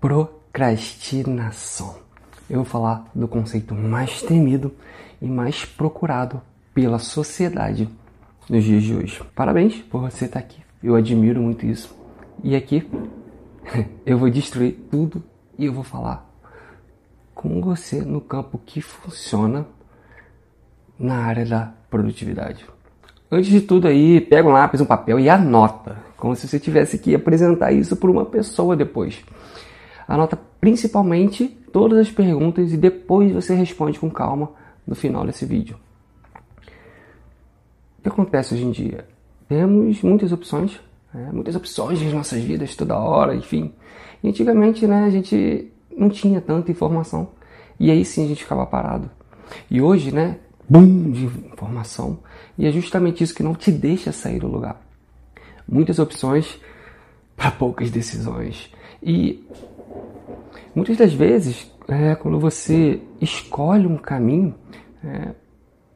procrastinação. Eu vou falar do conceito mais temido e mais procurado pela sociedade nos dias de hoje. Parabéns por você estar aqui. Eu admiro muito isso. E aqui eu vou destruir tudo e eu vou falar com você no campo que funciona na área da produtividade. Antes de tudo aí, pega um lápis, um papel e anota, como se você tivesse que apresentar isso para uma pessoa depois. Anota principalmente todas as perguntas e depois você responde com calma no final desse vídeo. O que acontece hoje em dia? Temos muitas opções, né? muitas opções nas nossas vidas toda hora, enfim. E antigamente, né, a gente não tinha tanta informação e aí sim a gente ficava parado. E hoje, né, boom de informação e é justamente isso que não te deixa sair do lugar. Muitas opções para poucas decisões. E muitas das vezes, é, quando você escolhe um caminho, é,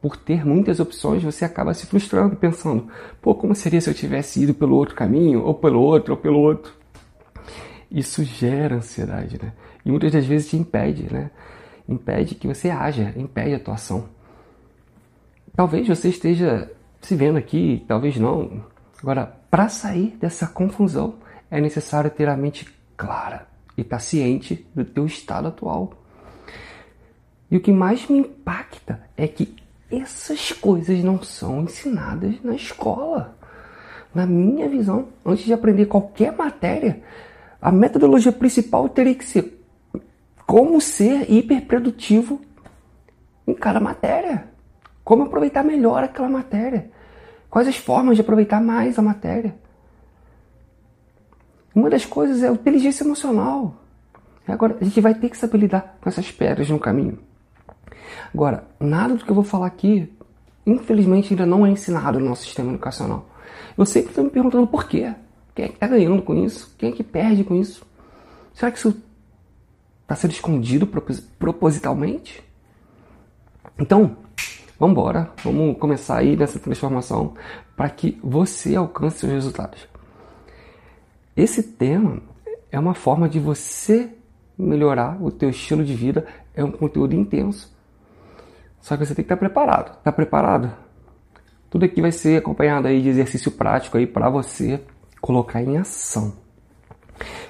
por ter muitas opções, você acaba se frustrando, pensando: pô, como seria se eu tivesse ido pelo outro caminho, ou pelo outro, ou pelo outro? Isso gera ansiedade, né? E muitas das vezes te impede, né? Impede que você haja, impede a tua ação. Talvez você esteja se vendo aqui, talvez não. Agora, para sair dessa confusão, é necessário ter a mente clara e tá ciente do teu estado atual. E o que mais me impacta é que essas coisas não são ensinadas na escola. Na minha visão, antes de aprender qualquer matéria, a metodologia principal teria que ser como ser hiperprodutivo em cada matéria. Como aproveitar melhor aquela matéria? Quais as formas de aproveitar mais a matéria? Uma das coisas é a inteligência emocional. Agora, a gente vai ter que saber lidar com essas pedras no caminho. Agora, nada do que eu vou falar aqui, infelizmente, ainda não é ensinado no nosso sistema educacional. Eu sempre estou me perguntando por quê. Quem é que está ganhando com isso? Quem é que perde com isso? Será que isso está sendo escondido propositalmente? Então, Vamos embora, vamos começar aí nessa transformação para que você alcance seus resultados. Esse tema é uma forma de você melhorar o teu estilo de vida, é um conteúdo intenso. Só que você tem que estar preparado. Está preparado? Tudo aqui vai ser acompanhado aí de exercício prático aí para você colocar em ação.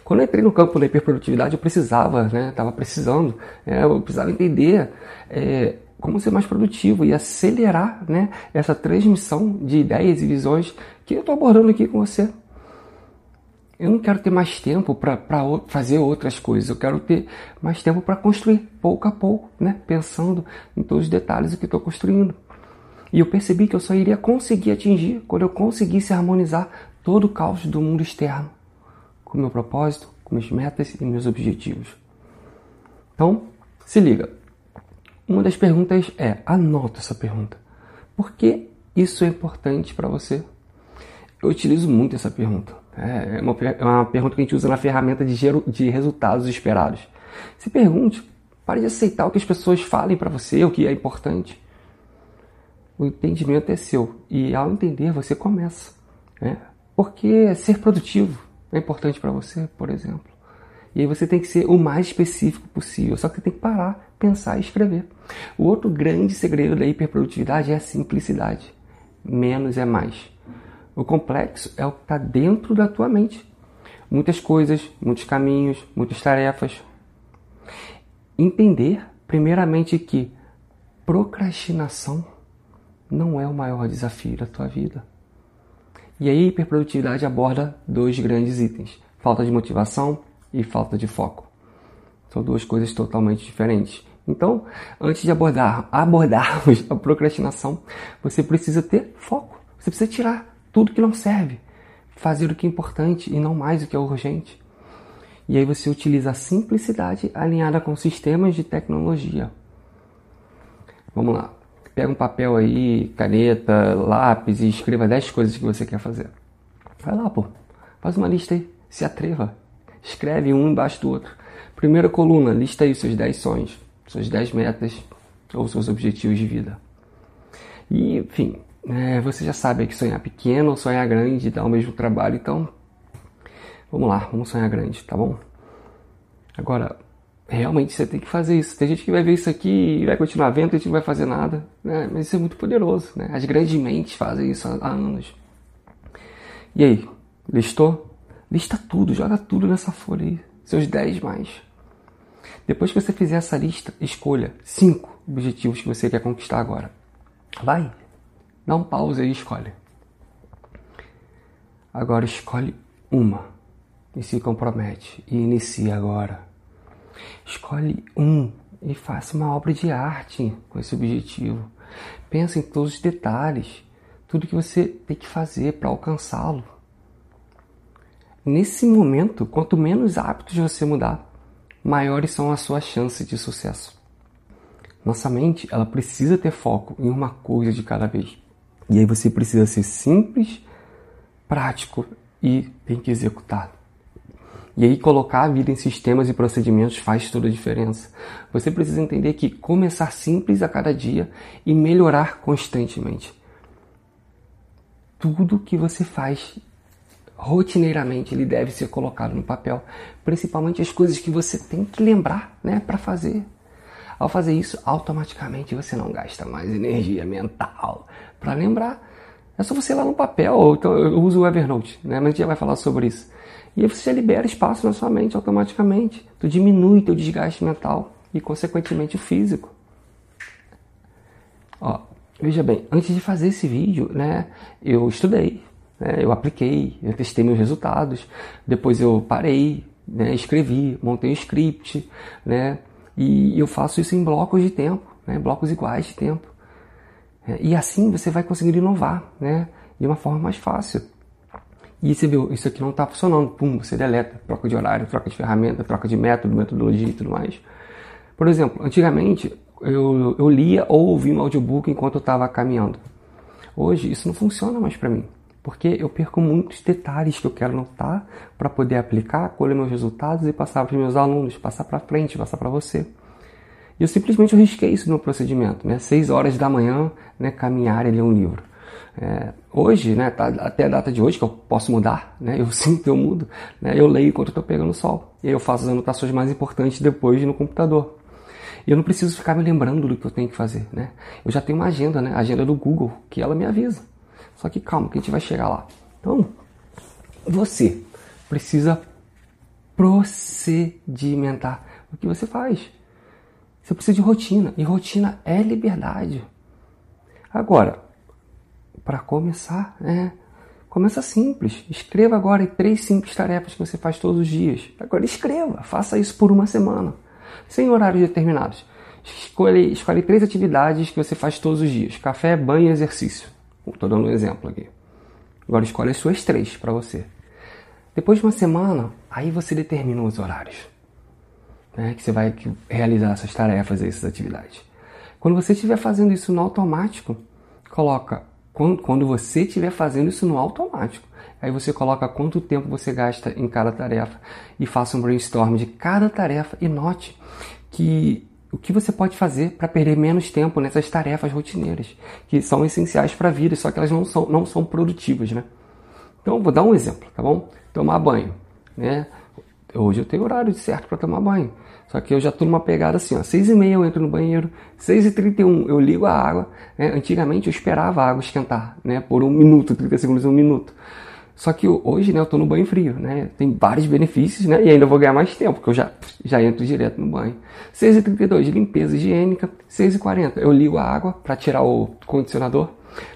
Quando eu entrei no campo da hiperprodutividade, eu precisava, né? Tava precisando, é, eu precisava entender é, como ser mais produtivo e acelerar né, essa transmissão de ideias e visões que eu estou abordando aqui com você. Eu não quero ter mais tempo para fazer outras coisas, eu quero ter mais tempo para construir, pouco a pouco, né, pensando em todos os detalhes do que estou construindo. E eu percebi que eu só iria conseguir atingir quando eu conseguisse harmonizar todo o caos do mundo externo com meu propósito, com minhas metas e meus objetivos. Então, se liga. Uma das perguntas é: anota essa pergunta. Por que isso é importante para você? Eu utilizo muito essa pergunta. É uma, é uma, pergunta que a gente usa na ferramenta de, de resultados esperados. Se pergunte, pare de aceitar o que as pessoas falem para você, o que é importante. O entendimento é seu e ao entender você começa. Né? Porque ser produtivo é importante para você, por exemplo. E aí você tem que ser o mais específico possível. Só que você tem que parar, pensar e escrever. O outro grande segredo da hiperprodutividade é a simplicidade. Menos é mais. O complexo é o que está dentro da tua mente. Muitas coisas, muitos caminhos, muitas tarefas. Entender, primeiramente, que procrastinação não é o maior desafio da tua vida. E a hiperprodutividade aborda dois grandes itens: falta de motivação e falta de foco. São duas coisas totalmente diferentes. Então, antes de abordar, abordarmos a procrastinação, você precisa ter foco. Você precisa tirar tudo que não serve, fazer o que é importante e não mais o que é urgente. E aí você utiliza a simplicidade alinhada com sistemas de tecnologia. Vamos lá. Pega um papel aí, caneta, lápis e escreva 10 coisas que você quer fazer. Vai lá, pô. Faz uma lista aí. Se atreva. Escreve um embaixo do outro. Primeira coluna, lista aí os seus 10 sonhos, suas 10 metas ou seus objetivos de vida. E, enfim, é, você já sabe que sonhar pequeno ou sonhar grande dá o mesmo trabalho, então vamos lá, vamos sonhar grande, tá bom? Agora, realmente você tem que fazer isso. Tem gente que vai ver isso aqui e vai continuar vendo, a gente não vai fazer nada. Né? Mas isso é muito poderoso. Né? As grandes mentes fazem isso há anos. E aí, listou? Lista tudo, joga tudo nessa folha aí. Seus 10 mais. Depois que você fizer essa lista, escolha 5 objetivos que você quer conquistar agora. Vai, dá um pause e escolhe. Agora escolhe uma e se compromete e inicie agora. Escolhe um e faça uma obra de arte com esse objetivo. Pensa em todos os detalhes, tudo que você tem que fazer para alcançá-lo. Nesse momento, quanto menos hábitos você mudar, maiores são as suas chances de sucesso. Nossa mente, ela precisa ter foco em uma coisa de cada vez. E aí você precisa ser simples, prático e tem que executar. E aí colocar a vida em sistemas e procedimentos faz toda a diferença. Você precisa entender que começar simples a cada dia e melhorar constantemente. Tudo que você faz rotineiramente ele deve ser colocado no papel, principalmente as coisas que você tem que lembrar, né, para fazer. Ao fazer isso, automaticamente você não gasta mais energia mental para lembrar. É só você ir lá no papel, então eu uso o Evernote, né, mas a gente já vai falar sobre isso. E aí você libera espaço na sua mente automaticamente. Tu diminui teu desgaste mental e, consequentemente, o físico. Ó, veja bem, antes de fazer esse vídeo, né, eu estudei, né, eu apliquei, eu testei meus resultados, depois eu parei, né, escrevi, montei um script, né, e eu faço isso em blocos de tempo, né, blocos iguais de tempo. E assim você vai conseguir inovar, né, de uma forma mais fácil. E você viu, isso aqui não está funcionando, pum, você deleta, troca de horário, troca de ferramenta, troca de método, metodologia e tudo mais. Por exemplo, antigamente eu, eu lia ou ouvia um audiobook enquanto eu estava caminhando. Hoje isso não funciona mais para mim, porque eu perco muitos detalhes que eu quero notar para poder aplicar, colher meus resultados e passar para os meus alunos, passar para frente, passar para você. E eu simplesmente risquei isso no procedimento, né? Seis horas da manhã, né? Caminhar e ler um livro. É, hoje, né, tá, até a data de hoje, que eu posso mudar, né, eu sinto, eu mudo, né, eu leio enquanto estou pegando sol. E eu faço as anotações mais importantes depois no computador. E eu não preciso ficar me lembrando do que eu tenho que fazer, né? Eu já tenho uma agenda, né? A agenda do Google, que ela me avisa. Só que calma, que a gente vai chegar lá. Então, você precisa procedimentar o que você faz. Você precisa de rotina. E rotina é liberdade. Agora, para começar, é, começa simples. Escreva agora três simples tarefas que você faz todos os dias. Agora escreva, faça isso por uma semana, sem horários determinados. Escolhe, escolhe três atividades que você faz todos os dias: café, banho e exercício. Estou dando um exemplo aqui. Agora escolhe as suas três para você. Depois de uma semana, aí você determina os horários né, que você vai realizar essas tarefas, essas atividades. Quando você estiver fazendo isso no automático, coloca quando, quando você estiver fazendo isso no automático. Aí você coloca quanto tempo você gasta em cada tarefa e faça um brainstorm de cada tarefa e note que o que você pode fazer para perder menos tempo nessas tarefas rotineiras, que são essenciais para a vida, só que elas não são, não são produtivas, né? Então, vou dar um exemplo, tá bom? Tomar banho, né? Hoje eu tenho horário certo para tomar banho. Só que eu já estou numa pegada assim, ó, 6 e meia eu entro no banheiro, 6 e 31 eu ligo a água. Né? Antigamente eu esperava a água esquentar, né? Por um minuto, 30 segundos, um minuto. Só que hoje, né, eu estou no banho frio, né? Tem vários benefícios, né? E ainda vou ganhar mais tempo, porque eu já, já entro direto no banho. 6h32, limpeza higiênica. 6h40, eu ligo a água para tirar o condicionador,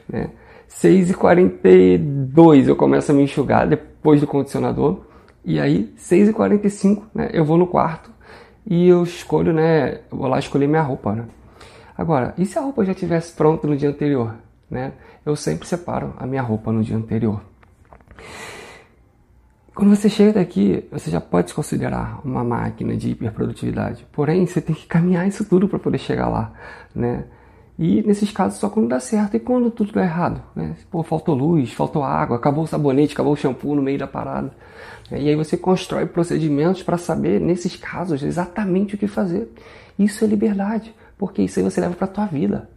né? 6h42, eu começo a me enxugar depois do condicionador. E aí, 6h45, né, eu vou no quarto e eu escolho, né? Vou lá escolher minha roupa, né? Agora, e se a roupa já estivesse pronta no dia anterior, né? Eu sempre separo a minha roupa no dia anterior. Quando você chega daqui, você já pode se considerar uma máquina de hiperprodutividade. Porém, você tem que caminhar isso tudo para poder chegar lá, né? E nesses casos só quando dá certo e quando tudo dá errado, né? Pô, faltou luz, faltou água, acabou o sabonete, acabou o shampoo no meio da parada. E aí você constrói procedimentos para saber, nesses casos, exatamente o que fazer. Isso é liberdade, porque isso aí você leva para a tua vida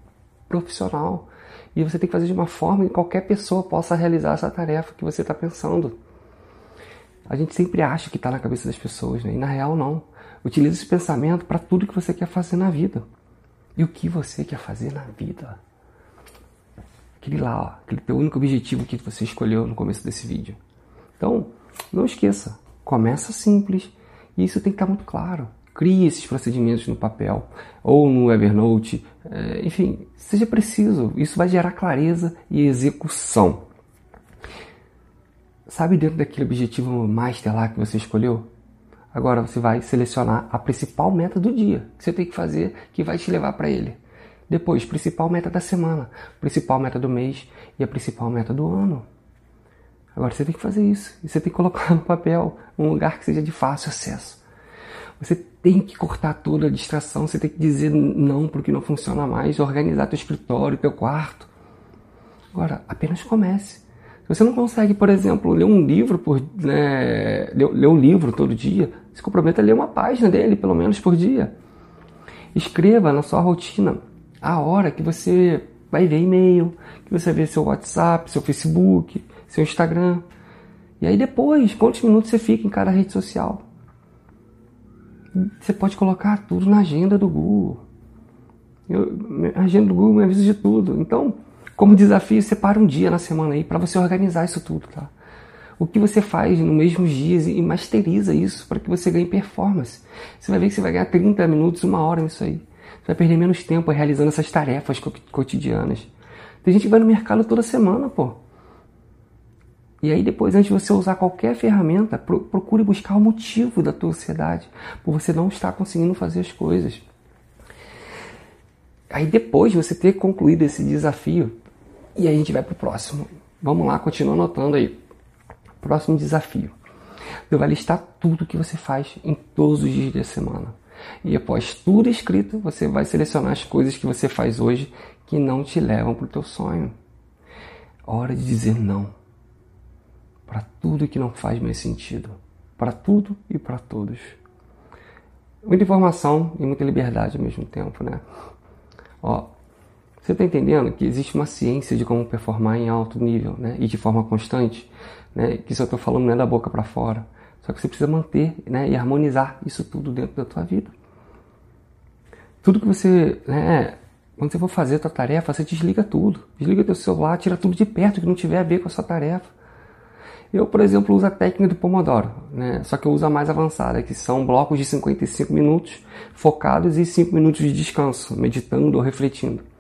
profissional. E você tem que fazer de uma forma que qualquer pessoa possa realizar essa tarefa que você está pensando. A gente sempre acha que está na cabeça das pessoas, né? E na real não. Utilize esse pensamento para tudo que você quer fazer na vida. E o que você quer fazer na vida? Aquele lá, ó, aquele teu único objetivo que você escolheu no começo desse vídeo. Então, não esqueça, começa simples e isso tem que estar muito claro. Crie esses procedimentos no papel ou no Evernote, é, enfim, seja preciso. Isso vai gerar clareza e execução. Sabe dentro daquele objetivo master lá que você escolheu? Agora você vai selecionar a principal meta do dia que você tem que fazer que vai te levar para ele. Depois, principal meta da semana, principal meta do mês e a principal meta do ano. Agora você tem que fazer isso. E você tem que colocar no papel um lugar que seja de fácil acesso. Você tem que cortar toda a distração, você tem que dizer não porque não funciona mais, organizar teu escritório, teu quarto. Agora, apenas comece. Você não consegue, por exemplo, ler um livro por né, ler, ler um livro todo dia, se comprometa a ler uma página dele, pelo menos por dia. Escreva na sua rotina a hora que você vai ver e-mail, que você vê seu WhatsApp, seu Facebook, seu Instagram. E aí depois, quantos minutos você fica em cada rede social? Você pode colocar tudo na agenda do Google. Eu, a agenda do Google me avisa de tudo. Então, como desafio, separa um dia na semana aí para você organizar isso tudo, tá? O que você faz no mesmo dias e masteriza isso para que você ganhe performance. Você vai ver que você vai ganhar 30 minutos, uma hora nisso aí. Você vai perder menos tempo realizando essas tarefas cotidianas. Tem gente que vai no mercado toda semana, pô. E aí depois, antes de você usar qualquer ferramenta, procure buscar o motivo da tua ansiedade, por você não estar conseguindo fazer as coisas. Aí depois de você ter concluído esse desafio, e aí a gente vai para o próximo. Vamos lá, continua anotando aí. Próximo desafio. Você vai listar tudo que você faz em todos os dias da semana. E após tudo escrito, você vai selecionar as coisas que você faz hoje que não te levam para o teu sonho. Hora de dizer não para tudo que não faz mais sentido. Para tudo e para todos. Muita informação e muita liberdade ao mesmo tempo, né? Ó, você está entendendo que existe uma ciência de como performar em alto nível, né? E de forma constante, né? Que isso eu estou falando não é da boca para fora. Só que você precisa manter né, e harmonizar isso tudo dentro da tua vida. Tudo que você, né, quando você for fazer a tua tarefa, você desliga tudo. Desliga teu celular, tira tudo de perto que não tiver a ver com a sua tarefa. Eu, por exemplo, uso a técnica do Pomodoro, né? só que eu uso a mais avançada, que são blocos de 55 minutos focados e 5 minutos de descanso, meditando ou refletindo.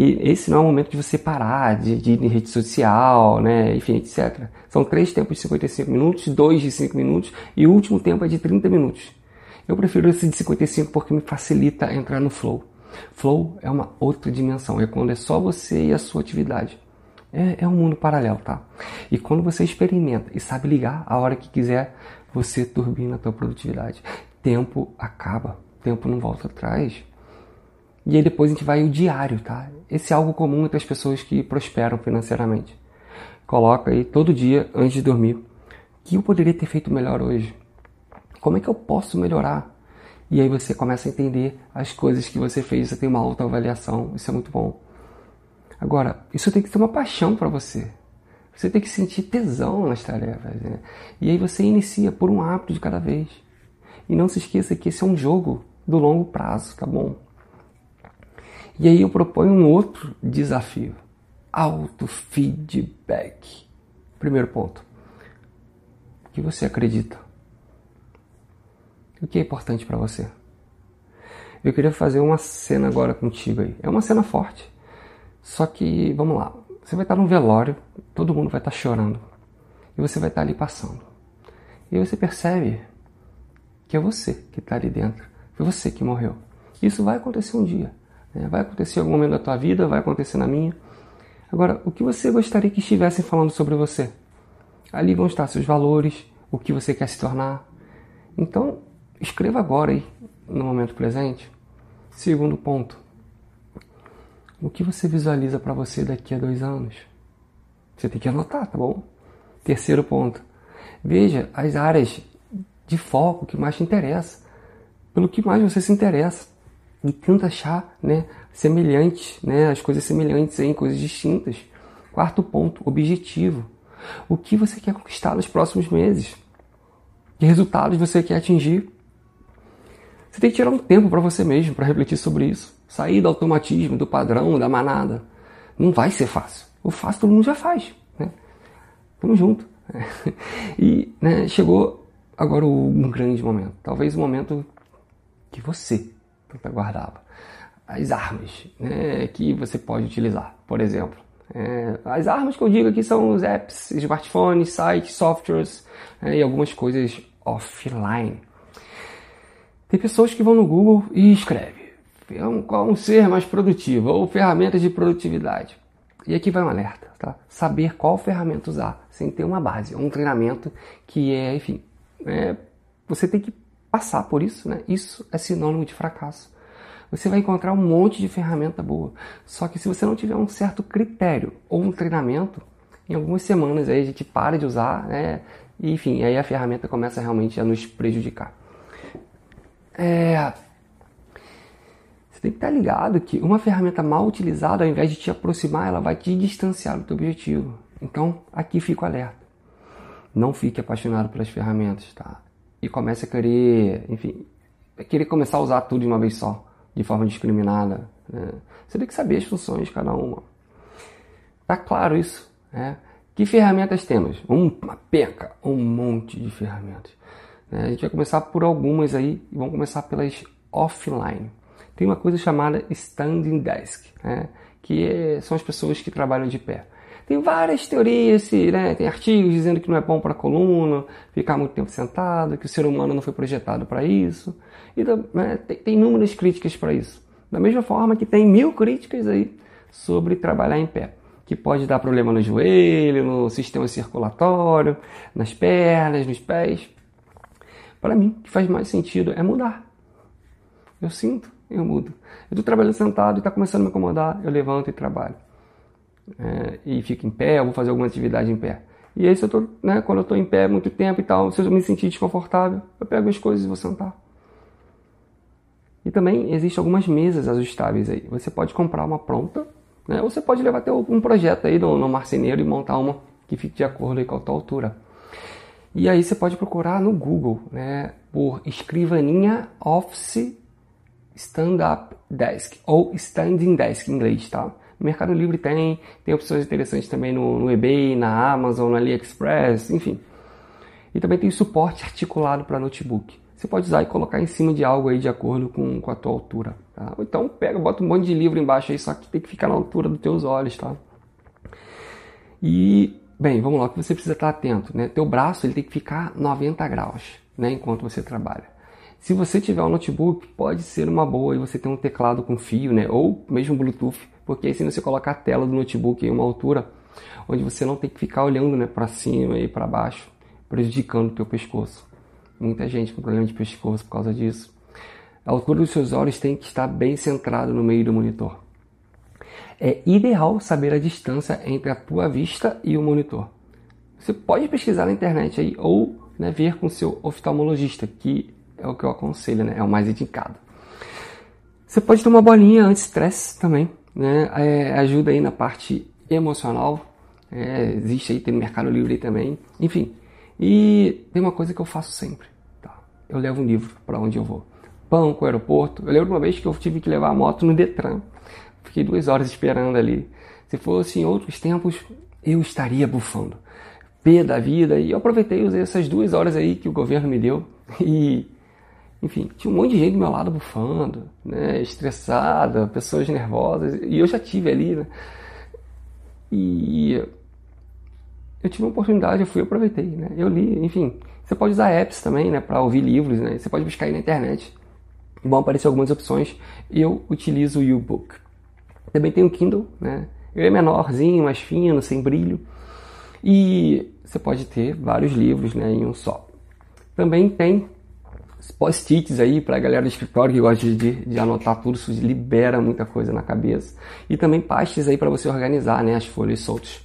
E esse não é o momento de você parar, de, de ir em rede social, né, enfim, etc. São três tempos de 55 minutos, dois de 5 minutos e o último tempo é de 30 minutos. Eu prefiro esse de 55 porque me facilita entrar no flow. Flow é uma outra dimensão, é quando é só você e a sua atividade. É, é um mundo paralelo, tá? E quando você experimenta e sabe ligar a hora que quiser, você turbina a tua produtividade. Tempo acaba, tempo não volta atrás. E aí depois a gente vai o diário, tá? Esse é algo comum entre as pessoas que prosperam financeiramente. Coloca aí todo dia antes de dormir. O que eu poderia ter feito melhor hoje? Como é que eu posso melhorar? E aí você começa a entender as coisas que você fez, você tem uma autoavaliação, isso é muito bom. Agora, isso tem que ser uma paixão para você. Você tem que sentir tesão nas tarefas. Né? E aí você inicia por um hábito de cada vez. E não se esqueça que esse é um jogo do longo prazo, tá bom? E aí eu proponho um outro desafio: autofeedback. Primeiro ponto. O que você acredita? O que é importante para você? Eu queria fazer uma cena agora contigo aí. É uma cena forte. Só que, vamos lá. Você vai estar num velório, todo mundo vai estar chorando. E você vai estar ali passando. E você percebe que é você que está ali dentro. Foi você que morreu. Isso vai acontecer um dia. É, vai acontecer em algum momento da tua vida, vai acontecer na minha. Agora, o que você gostaria que estivessem falando sobre você? Ali vão estar seus valores, o que você quer se tornar. Então, escreva agora aí, no momento presente. Segundo ponto, o que você visualiza para você daqui a dois anos? Você tem que anotar, tá bom? Terceiro ponto, veja as áreas de foco que mais te interessa, pelo que mais você se interessa e tenta achar né, semelhantes, né, as coisas semelhantes em coisas distintas. Quarto ponto, objetivo. O que você quer conquistar nos próximos meses? Que resultados você quer atingir? Você tem que tirar um tempo para você mesmo, para refletir sobre isso. Sair do automatismo, do padrão, da manada. Não vai ser fácil. O fácil todo mundo já faz. Né? Tamo junto. E né, chegou agora um grande momento. Talvez o momento que você tanto aguardava. As armas né, que você pode utilizar, por exemplo. É, as armas que eu digo aqui são os apps, smartphones, sites, softwares é, e algumas coisas offline. Tem pessoas que vão no Google e escrevem qual um ser mais produtivo ou ferramentas de produtividade. E aqui vai um alerta, tá? Saber qual ferramenta usar, sem ter uma base, um treinamento que é, enfim, é, você tem que passar por isso, né? Isso é sinônimo de fracasso. Você vai encontrar um monte de ferramenta boa. Só que se você não tiver um certo critério ou um treinamento, em algumas semanas aí a gente para de usar, né? E, enfim, aí a ferramenta começa realmente a nos prejudicar. É... Você tem que estar ligado que uma ferramenta mal utilizada, ao invés de te aproximar, ela vai te distanciar do teu objetivo. Então, aqui fica o alerta. Não fique apaixonado pelas ferramentas, tá? E comece a querer, enfim, querer começar a usar tudo de uma vez só, de forma discriminada. Né? Você tem que saber as funções de cada uma. Tá claro isso, né? Que ferramentas temos? Uma penca, um monte de ferramentas. Né? A gente vai começar por algumas aí e vamos começar pelas offline. Tem uma coisa chamada standing desk, né? que é, são as pessoas que trabalham de pé. Tem várias teorias, né? tem artigos dizendo que não é bom para a coluna, ficar muito tempo sentado, que o ser humano não foi projetado para isso. E né, tem, tem inúmeras críticas para isso. Da mesma forma que tem mil críticas aí sobre trabalhar em pé, que pode dar problema no joelho, no sistema circulatório, nas pernas, nos pés. Para mim, o que faz mais sentido é mudar. Eu sinto, eu mudo. Eu estou trabalhando sentado e está começando a me incomodar, eu levanto e trabalho é, e fico em pé, eu vou fazer alguma atividade em pé. E aí, se eu tô, né, quando eu estou em pé muito tempo e tal, se eu me sentir desconfortável, eu pego as coisas e vou sentar. E também existem algumas mesas ajustáveis aí. Você pode comprar uma pronta, né, ou você pode levar até um projeto aí no, marceneiro e montar uma que fique de acordo com a tua altura. E aí você pode procurar no Google, né, por escrivaninha Office Stand Up Desk ou Standing Desk em inglês, tá? No Mercado Livre tem, tem opções interessantes também no, no eBay, na Amazon, na AliExpress, enfim. E também tem suporte articulado para notebook. Você pode usar e colocar em cima de algo aí de acordo com, com a tua altura. Tá? Ou então pega, bota um monte de livro embaixo aí, só que tem que ficar na altura dos teus olhos, tá? E, bem, vamos lá, o que você precisa estar atento, né? Teu braço ele tem que ficar 90 graus, né? Enquanto você trabalha. Se você tiver um notebook, pode ser uma boa e você ter um teclado com fio, né? Ou mesmo Bluetooth porque aí se você colocar a tela do notebook em uma altura onde você não tem que ficar olhando né, para cima e para baixo, prejudicando o teu pescoço. Muita gente com problema de pescoço por causa disso. A altura dos seus olhos tem que estar bem centrado no meio do monitor. É ideal saber a distância entre a tua vista e o monitor. Você pode pesquisar na internet aí ou né, ver com seu oftalmologista, que é o que eu aconselho, né, é o mais indicado. Você pode tomar bolinha anti-estresse também, né? É, ajuda aí na parte emocional. É, existe aí, tem no Mercado Livre também. Enfim, e tem uma coisa que eu faço sempre. Tá? Eu levo um livro para onde eu vou. Pão com o aeroporto. Eu lembro uma vez que eu tive que levar a moto no Detran. Fiquei duas horas esperando ali. Se fosse em outros tempos, eu estaria bufando. P da vida. E eu aproveitei e usei essas duas horas aí que o governo me deu. E enfim, tinha um monte de gente do meu lado bufando, né, estressada, pessoas nervosas, e eu já tive ali, né? E eu tive uma oportunidade, eu fui, aproveitei, né? Eu li, enfim, você pode usar apps também, né, para ouvir livros, né? Você pode buscar aí na internet. Vão aparecer algumas opções. Eu utilizo o U-Book. Também tem o Kindle, né? Ele é menorzinho, mais fino, sem brilho. E você pode ter vários livros, né, em um só. Também tem post-its aí para a galera do escritório que gosta de, de, anotar tudo, isso libera muita coisa na cabeça. E também pastes aí para você organizar né, as folhas soltas.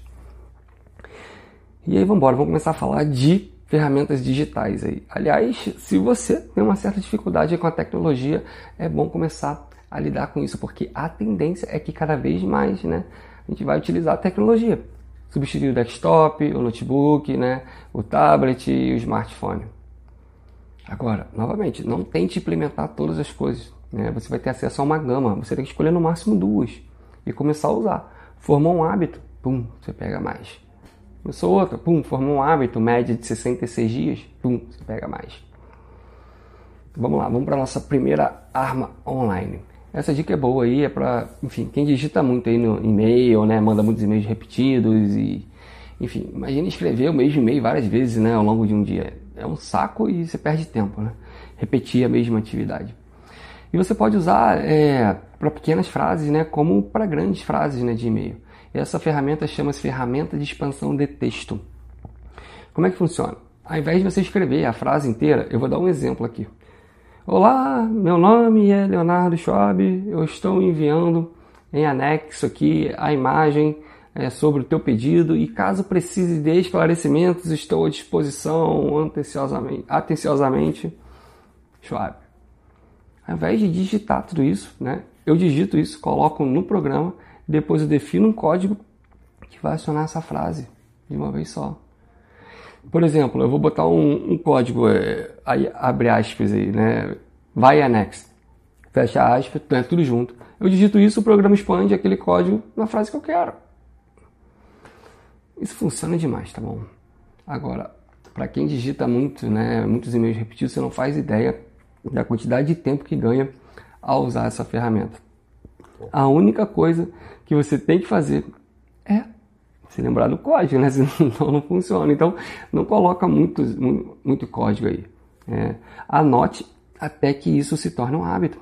E aí vamos embora, vamos começar a falar de ferramentas digitais aí. Aliás, se você tem uma certa dificuldade com a tecnologia, é bom começar a lidar com isso, porque a tendência é que cada vez mais né, a gente vai utilizar a tecnologia. substituir o desktop, o notebook, né, o tablet e o smartphone. Agora, novamente, não tente implementar todas as coisas. Né? Você vai ter acesso a uma gama, você tem que escolher no máximo duas e começar a usar. Formou um hábito, pum, você pega mais. Começou outra, pum, formou um hábito, média de 66 dias, pum, você pega mais. Vamos lá, vamos para nossa primeira arma online. Essa dica é boa aí, é para, enfim, quem digita muito aí no e-mail, né, manda muitos e-mails repetidos e, enfim, imagine escrever o mesmo e-mail várias vezes, né, ao longo de um dia. É um saco e você perde tempo, né? Repetir a mesma atividade. E você pode usar é, para pequenas frases, né, como para grandes frases né, de e-mail. Essa ferramenta chama-se ferramenta de expansão de texto. Como é que funciona? Ao invés de você escrever a frase inteira, eu vou dar um exemplo aqui. Olá, meu nome é Leonardo Schwab, eu estou enviando em anexo aqui a imagem é, sobre o teu pedido e caso precise de esclarecimentos, estou à disposição atenciosamente, atenciosamente Schwab. Ao invés de digitar tudo isso, né, eu digito isso, coloco no programa, depois eu defino um código que vai acionar essa frase de uma vez só. Por exemplo, eu vou botar um, um código, é, aí, abre aspas aí, né? Vai anexo. Fecha aspas, é tudo junto. Eu digito isso, o programa expande aquele código na frase que eu quero. Isso funciona demais, tá bom? Agora, para quem digita muito, né, muitos e-mails repetidos, você não faz ideia da quantidade de tempo que ganha ao usar essa ferramenta. A única coisa que você tem que fazer é se lembrar do código, né? Senão não funciona. Então, não coloca muito, muito código aí. É, anote até que isso se torne um hábito.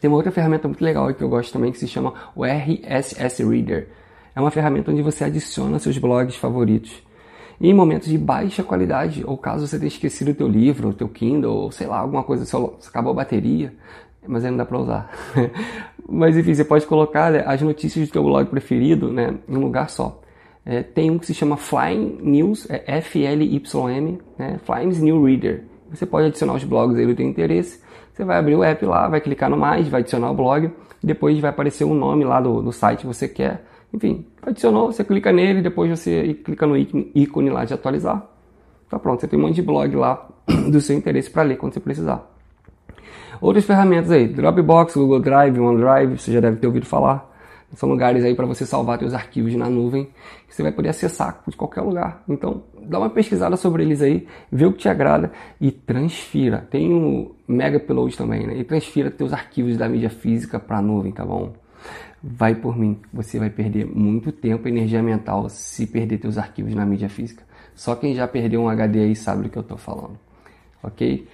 Tem uma outra ferramenta muito legal que eu gosto também que se chama o RSS Reader. É uma ferramenta onde você adiciona seus blogs favoritos. E em momentos de baixa qualidade, ou caso você tenha esquecido o teu livro, o teu Kindle, ou sei lá, alguma coisa, acabou a bateria, mas não dá para usar. mas enfim, você pode colocar né, as notícias do teu blog preferido né, em um lugar só. É, tem um que se chama Flying News, é F-L-Y-M, né, Flying New Reader. Você pode adicionar os blogs aí do teu interesse. Você vai abrir o app lá, vai clicar no mais, vai adicionar o blog, depois vai aparecer o nome lá do, do site que você quer enfim, adicionou, você clica nele, depois você clica no ícone lá de atualizar. Tá pronto, você tem um monte de blog lá do seu interesse para ler quando você precisar. Outras ferramentas aí, Dropbox, Google Drive, OneDrive, você já deve ter ouvido falar. São lugares aí para você salvar seus arquivos na nuvem que você vai poder acessar de qualquer lugar. Então, dá uma pesquisada sobre eles aí, vê o que te agrada e transfira. Tem o Mega Upload também, né? E transfira teus arquivos da mídia física para a nuvem, tá bom? Vai por mim. Você vai perder muito tempo e energia mental se perder seus arquivos na mídia física. Só quem já perdeu um HD aí sabe do que eu estou falando. Ok?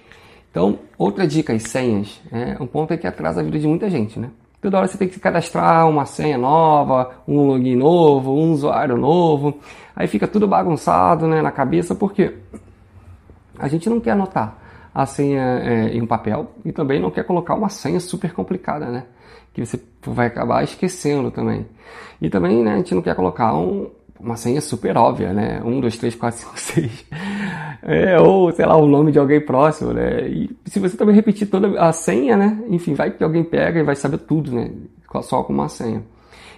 Então, outra dica, as senhas. É um ponto é que atrasa a vida de muita gente, né? Toda hora você tem que cadastrar uma senha nova, um login novo, um usuário novo. Aí fica tudo bagunçado né, na cabeça, porque a gente não quer anotar a senha é, em um papel e também não quer colocar uma senha super complicada, né? que você vai acabar esquecendo também. E também, né, a gente não quer colocar um, uma senha super óbvia, né? 1, 2, 3, 4, 5, 6. É, ou, sei lá, o nome de alguém próximo, né? E se você também repetir toda a senha, né? Enfim, vai que alguém pega e vai saber tudo, né? Só com uma senha.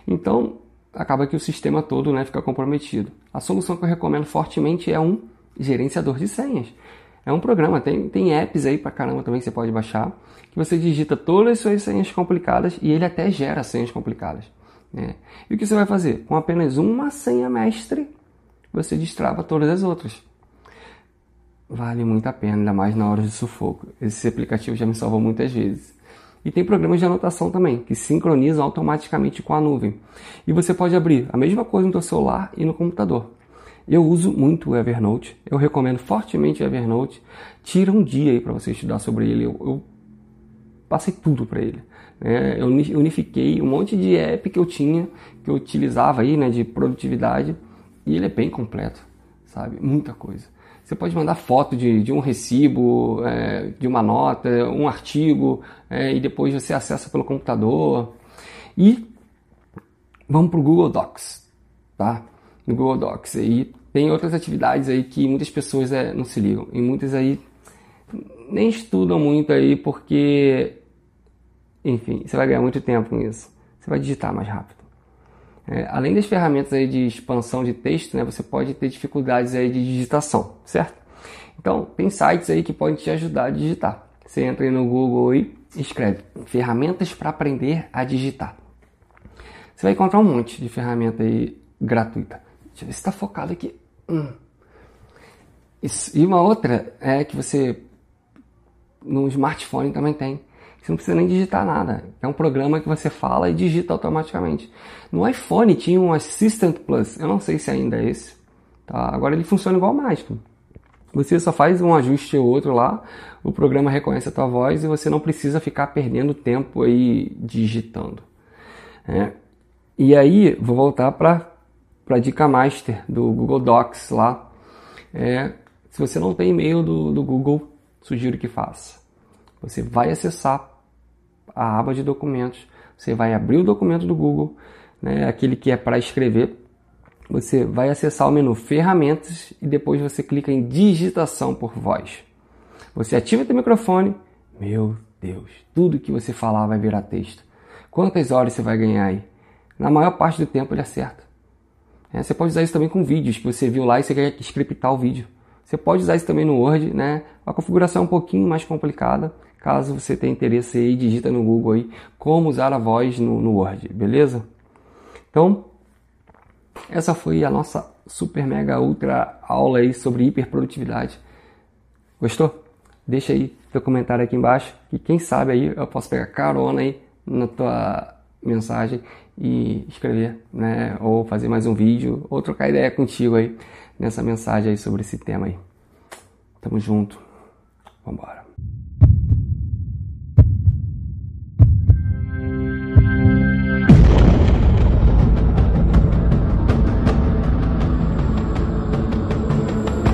Então, acaba que o sistema todo né, fica comprometido. A solução que eu recomendo fortemente é um gerenciador de senhas. É um programa, tem, tem apps aí pra caramba também que você pode baixar, que você digita todas as suas senhas complicadas e ele até gera senhas complicadas. Né? E o que você vai fazer? Com apenas uma senha mestre, você destrava todas as outras. Vale muito a pena, ainda mais na hora de sufoco. Esse aplicativo já me salvou muitas vezes. E tem programas de anotação também, que sincronizam automaticamente com a nuvem. E você pode abrir a mesma coisa no seu celular e no computador. Eu uso muito o Evernote, eu recomendo fortemente o Evernote. Tira um dia aí para você estudar sobre ele. Eu, eu passei tudo para ele. Né? Eu unifiquei um monte de app que eu tinha, que eu utilizava aí, né, de produtividade, e ele é bem completo, sabe? Muita coisa. Você pode mandar foto de, de um recibo, é, de uma nota, um artigo, é, e depois você acessa pelo computador. E vamos para o Google Docs, tá? No Google Docs. E tem outras atividades aí que muitas pessoas é, não se ligam. E muitas aí nem estudam muito aí porque, enfim, você vai ganhar muito tempo com isso. Você vai digitar mais rápido. É, além das ferramentas aí de expansão de texto, né, você pode ter dificuldades aí de digitação, certo? Então, tem sites aí que podem te ajudar a digitar. Você entra aí no Google e escreve ferramentas para aprender a digitar. Você vai encontrar um monte de ferramenta aí gratuita. Deixa eu ver se está focado aqui. Hum. E uma outra é que você no smartphone também tem. Você não precisa nem digitar nada. É um programa que você fala e digita automaticamente. No iPhone tinha um Assistant Plus. Eu não sei se ainda é esse. Tá? Agora ele funciona igual mágico. Você só faz um ajuste ou outro lá, o programa reconhece a tua voz e você não precisa ficar perdendo tempo aí digitando. É. E aí, vou voltar para a dica master do Google Docs lá. É, se você não tem e-mail do, do Google, sugiro que faça. Você vai acessar a aba de documentos, você vai abrir o documento do Google, né, aquele que é para escrever, você vai acessar o menu Ferramentas e depois você clica em Digitação por voz. Você ativa o microfone, meu Deus, tudo que você falar vai virar texto. Quantas horas você vai ganhar aí? Na maior parte do tempo ele acerta. É, você pode usar isso também com vídeos que você viu lá e você quer scriptar o vídeo. Você pode usar isso também no Word, né? A configuração é um pouquinho mais complicada. Caso você tenha interesse aí, digita no Google aí como usar a voz no, no Word, beleza? Então, essa foi a nossa super mega ultra aula aí sobre hiperprodutividade. Gostou? Deixa aí teu comentário aqui embaixo que quem sabe aí eu posso pegar carona aí na tua mensagem e escrever, né, ou fazer mais um vídeo, ou trocar ideia contigo aí nessa mensagem aí sobre esse tema aí. Tamo junto. Vambora.